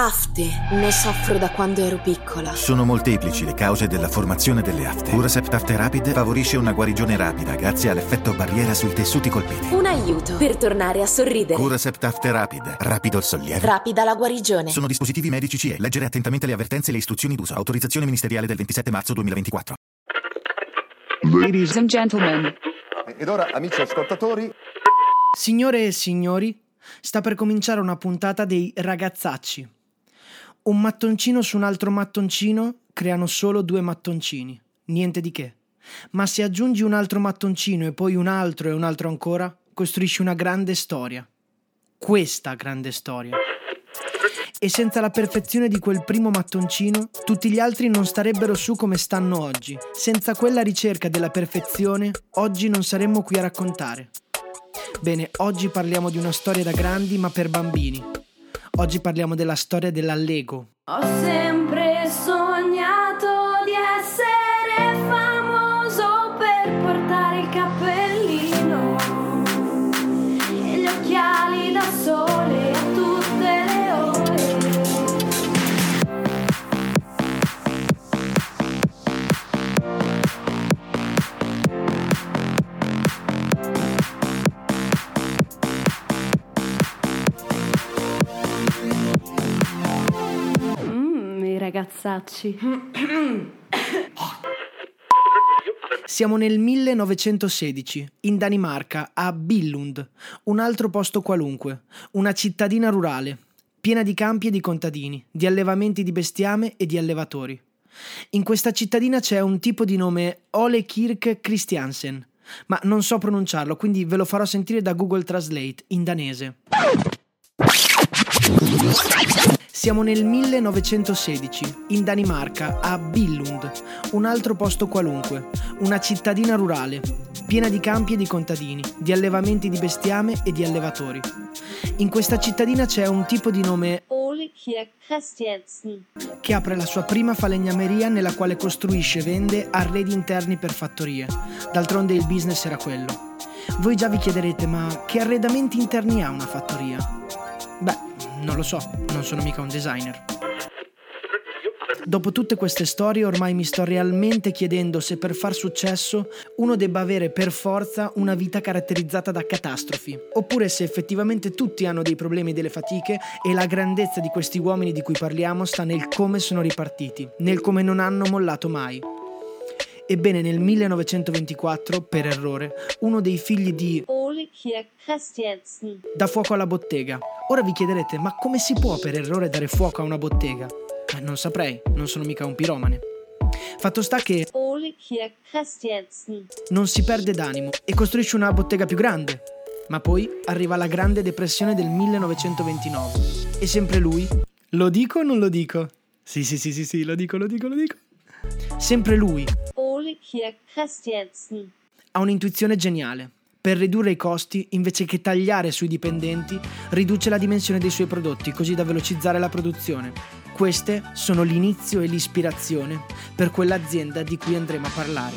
Afte, ne soffro da quando ero piccola. Sono molteplici le cause della formazione delle afte. Curasept Afte Rapid favorisce una guarigione rapida grazie all'effetto barriera sui tessuti colpiti. Un aiuto per tornare a sorridere. Curasept Afte Rapid, rapido il sollievo. Rapida la guarigione. Sono dispositivi medici CE. Leggere attentamente le avvertenze e le istruzioni d'uso. Autorizzazione ministeriale del 27 marzo 2024. Ladies and gentlemen. Ed ora, amici ascoltatori, Signore e signori, sta per cominciare una puntata dei ragazzacci. Un mattoncino su un altro mattoncino creano solo due mattoncini, niente di che. Ma se aggiungi un altro mattoncino e poi un altro e un altro ancora, costruisci una grande storia. Questa grande storia. E senza la perfezione di quel primo mattoncino, tutti gli altri non starebbero su come stanno oggi. Senza quella ricerca della perfezione, oggi non saremmo qui a raccontare. Bene, oggi parliamo di una storia da grandi ma per bambini. Oggi parliamo della storia della Lego. Ho sempre i ragazzacci. Siamo nel 1916, in Danimarca, a Billund, un altro posto qualunque, una cittadina rurale, piena di campi e di contadini, di allevamenti di bestiame e di allevatori. In questa cittadina c'è un tipo di nome Ole Kirk Christiansen, ma non so pronunciarlo, quindi ve lo farò sentire da Google Translate in danese. Siamo nel 1916, in Danimarca, a Billund, un altro posto qualunque, una cittadina rurale, piena di campi e di contadini, di allevamenti di bestiame e di allevatori. In questa cittadina c'è un tipo di nome Ole Kirk Christiansen. che apre la sua prima falegnameria nella quale costruisce e vende arredi interni per fattorie. D'altronde il business era quello. Voi già vi chiederete, ma che arredamenti interni ha una fattoria? Beh, non lo so, non sono mica un designer. Dopo tutte queste storie ormai mi sto realmente chiedendo se per far successo uno debba avere per forza una vita caratterizzata da catastrofi, oppure se effettivamente tutti hanno dei problemi e delle fatiche e la grandezza di questi uomini di cui parliamo sta nel come sono ripartiti, nel come non hanno mollato mai. Ebbene, nel 1924, per errore, uno dei figli di Dà fuoco alla bottega. Ora vi chiederete, ma come si può per errore dare fuoco a una bottega? Eh, non saprei, non sono mica un piromane. Fatto sta che Ole Kirk Christiansen. non si perde d'animo e costruisce una bottega più grande. Ma poi arriva la grande depressione del 1929 e sempre lui... Lo dico o non lo dico? Sì, sì, sì, sì, sì, lo dico, lo dico, lo dico. Sempre lui Ole Kirk Christiansen. ha un'intuizione geniale. Per ridurre i costi, invece che tagliare sui dipendenti, riduce la dimensione dei suoi prodotti così da velocizzare la produzione. Queste sono l'inizio e l'ispirazione per quell'azienda di cui andremo a parlare.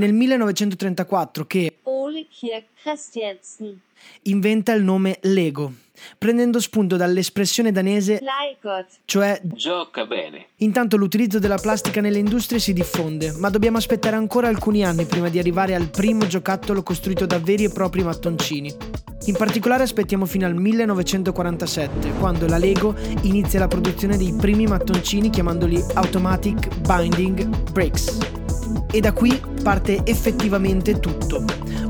Nel 1934 che Ole Kirk Christiansen. inventa il nome Lego, prendendo spunto dall'espressione danese Leikot. cioè Gioca bene. Intanto l'utilizzo della plastica nelle industrie si diffonde, ma dobbiamo aspettare ancora alcuni anni prima di arrivare al primo giocattolo costruito da veri e propri mattoncini. In particolare aspettiamo fino al 1947, quando la Lego inizia la produzione dei primi mattoncini chiamandoli Automatic Binding Bricks. E da qui parte effettivamente tutto.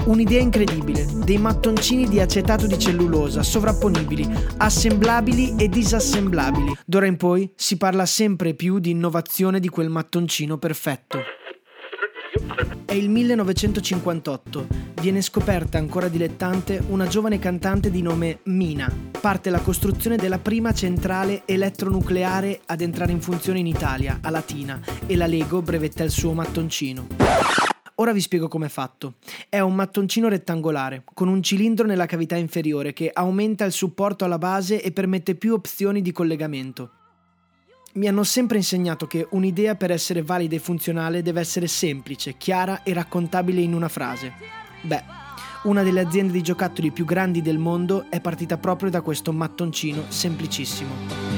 Un'idea incredibile, dei mattoncini di acetato di cellulosa sovrapponibili, assemblabili e disassemblabili. D'ora in poi si parla sempre più di innovazione di quel mattoncino perfetto. È il 1958. Viene scoperta ancora dilettante una giovane cantante di nome Mina. Parte la costruzione della prima centrale elettronucleare ad entrare in funzione in Italia, a Latina, e la Lego brevetta il suo mattoncino. Ora vi spiego come è fatto. È un mattoncino rettangolare, con un cilindro nella cavità inferiore che aumenta il supporto alla base e permette più opzioni di collegamento. Mi hanno sempre insegnato che un'idea per essere valida e funzionale deve essere semplice, chiara e raccontabile in una frase. Beh, una delle aziende di giocattoli più grandi del mondo è partita proprio da questo mattoncino semplicissimo.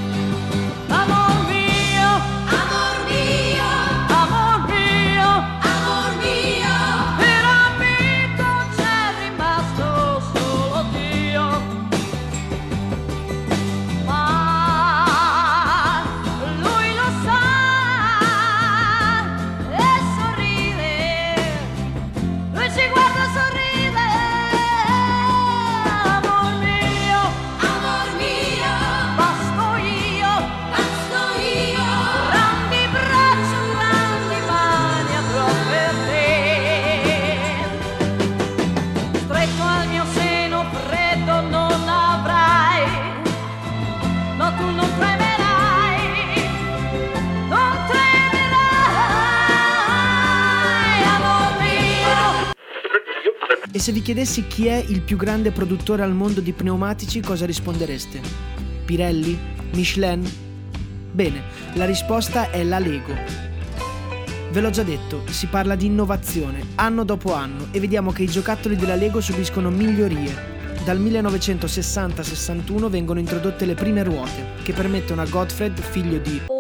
Se vi chiedessi chi è il più grande produttore al mondo di pneumatici, cosa rispondereste? Pirelli? Michelin? Bene, la risposta è la Lego. Ve l'ho già detto, si parla di innovazione, anno dopo anno, e vediamo che i giocattoli della Lego subiscono migliorie. Dal 1960-61 vengono introdotte le prime ruote, che permettono a Gottfried, figlio di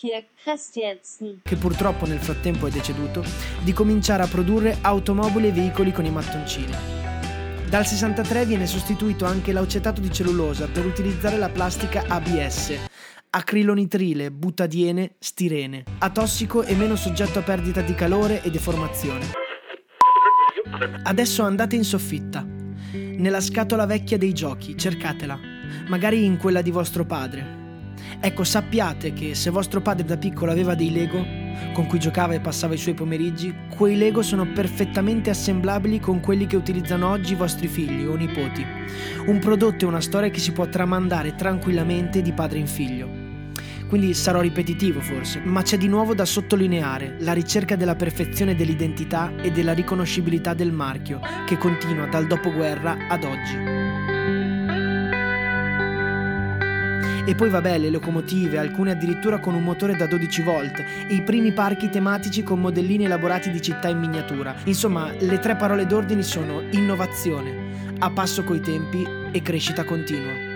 Kirk Christiansen. che purtroppo nel frattempo è deceduto, di cominciare a produrre automobili e veicoli con i mattoncini. Dal 63 viene sostituito anche l'acetato di cellulosa per utilizzare la plastica ABS, acrilonitrile, butadiene, stirene, atossico e meno soggetto a perdita di calore e deformazione. Adesso andate in soffitta, nella scatola vecchia dei giochi, cercatela, magari in quella di vostro padre. Ecco, sappiate che se vostro padre da piccolo aveva dei Lego con cui giocava e passava i suoi pomeriggi, quei Lego sono perfettamente assemblabili con quelli che utilizzano oggi i vostri figli o nipoti. Un prodotto e una storia che si può tramandare tranquillamente di padre in figlio. Quindi sarò ripetitivo forse, ma c'è di nuovo da sottolineare la ricerca della perfezione dell'identità e della riconoscibilità del marchio, che continua dal dopoguerra ad oggi. E poi vabbè, le locomotive, alcune addirittura con un motore da 12 volt, e i primi parchi tematici con modellini elaborati di città in miniatura. Insomma, le tre parole d'ordine sono innovazione, a passo coi tempi e crescita continua.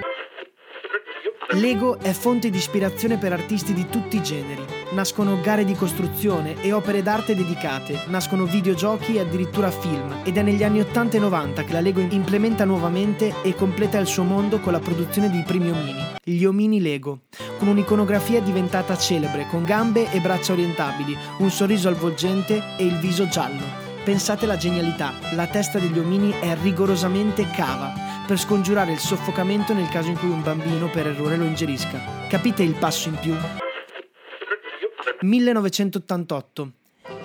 Lego è fonte di ispirazione per artisti di tutti i generi. Nascono gare di costruzione e opere d'arte dedicate, nascono videogiochi e addirittura film. Ed è negli anni 80 e 90 che la Lego implementa nuovamente e completa il suo mondo con la produzione dei primi omini, gli omini Lego, con un'iconografia diventata celebre, con gambe e braccia orientabili, un sorriso avvolgente e il viso giallo. Pensate alla genialità, la testa degli omini è rigorosamente cava, per scongiurare il soffocamento nel caso in cui un bambino per errore lo ingerisca. Capite il passo in più? 1988.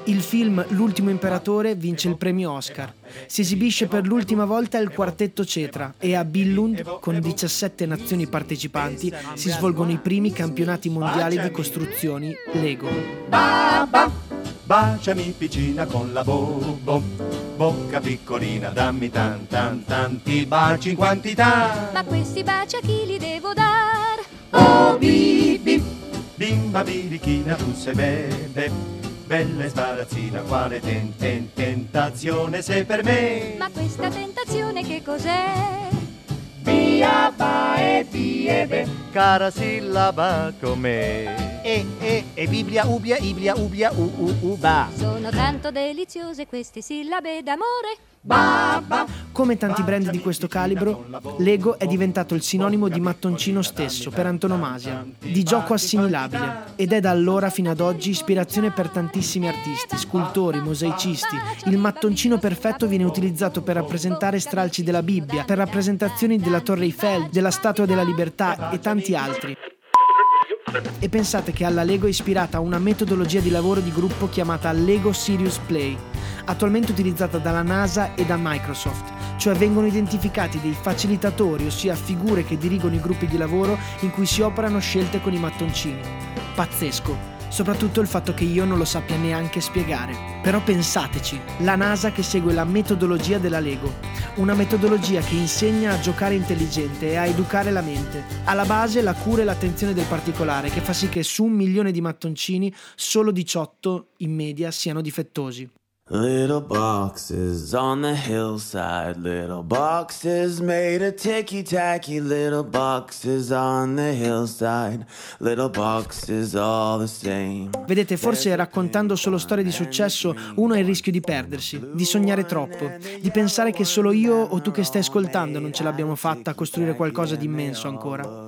Il film L'ultimo imperatore vince il premio Oscar. Si esibisce per l'ultima volta il quartetto Cetra e a Billund, con 17 nazioni partecipanti, si svolgono i primi campionati mondiali di costruzioni Lego. Babà, baciami piccina con la bobo, bocca piccolina, dammi tan tan tanti baci in quantità. Ma questi baci a chi li devo dar? Oh bibi, bimba birichina, tu sei bebe, bella e sbarazzina, quale ten, ten, tentazione sei per me. Ma questa tentazione che cos'è? Via ba e biebe, cara sillaba come. E, e, e Bibbia, Ubbia, Iblia, Ubbia, U, U, Uba. Sono tanto deliziose queste sillabe d'amore. Come tanti brand di questo calibro, Lego è diventato il sinonimo di mattoncino stesso per antonomasia, di gioco assimilabile ed è da allora fino ad oggi ispirazione per tantissimi artisti, scultori, mosaicisti. Il mattoncino perfetto viene utilizzato per rappresentare stralci della Bibbia, per rappresentazioni della Torre Eiffel, della Statua della Libertà e tanti altri. E pensate che alla Lego è ispirata una metodologia di lavoro di gruppo chiamata Lego Serious Play, attualmente utilizzata dalla NASA e da Microsoft, cioè vengono identificati dei facilitatori, ossia figure che dirigono i gruppi di lavoro in cui si operano scelte con i mattoncini. Pazzesco! Soprattutto il fatto che io non lo sappia neanche spiegare. Però pensateci, la NASA che segue la metodologia della Lego, una metodologia che insegna a giocare intelligente e a educare la mente. Alla base la cura e l'attenzione del particolare che fa sì che su un milione di mattoncini solo 18 in media siano difettosi. Little boxes on the hillside, little boxes made of ticky tacky, little boxes on the hillside, little boxes all the same. Vedete, forse raccontando solo storie di successo uno ha il rischio di perdersi, di sognare troppo, di pensare che solo io o tu che stai ascoltando non ce l'abbiamo fatta a costruire qualcosa di immenso ancora.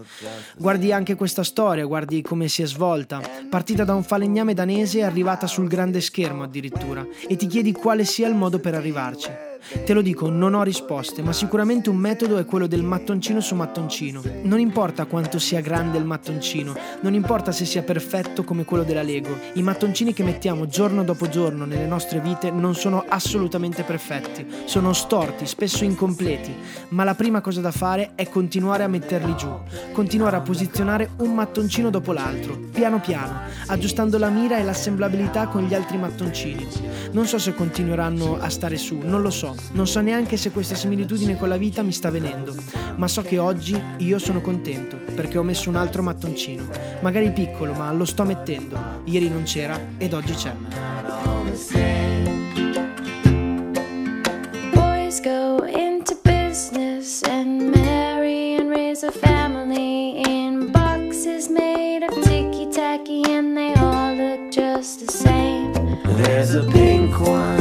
Guardi anche questa storia, guardi come si è svolta, partita da un falegname danese e arrivata sul grande schermo addirittura, e ti chiedi quale sia il modo per arrivarci. Te lo dico, non ho risposte, ma sicuramente un metodo è quello del mattoncino su mattoncino. Non importa quanto sia grande il mattoncino, non importa se sia perfetto come quello della Lego. I mattoncini che mettiamo giorno dopo giorno nelle nostre vite non sono assolutamente perfetti, sono storti, spesso incompleti, ma la prima cosa da fare è continuare a metterli giù, continuare a posizionare un mattoncino dopo l'altro, piano piano, aggiustando la mira e l'assemblabilità con gli altri mattoncini. Non so se continueranno a stare su, non lo so, non so neanche se questa similitudine con la vita mi sta venendo, ma so che oggi io sono contento perché ho messo un altro mattoncino, magari piccolo, ma lo sto mettendo. Ieri non c'era ed oggi c'è. Boys go into business and marry and raise a family in boxes made of ticky tacky and they all look just the same. There's a pink one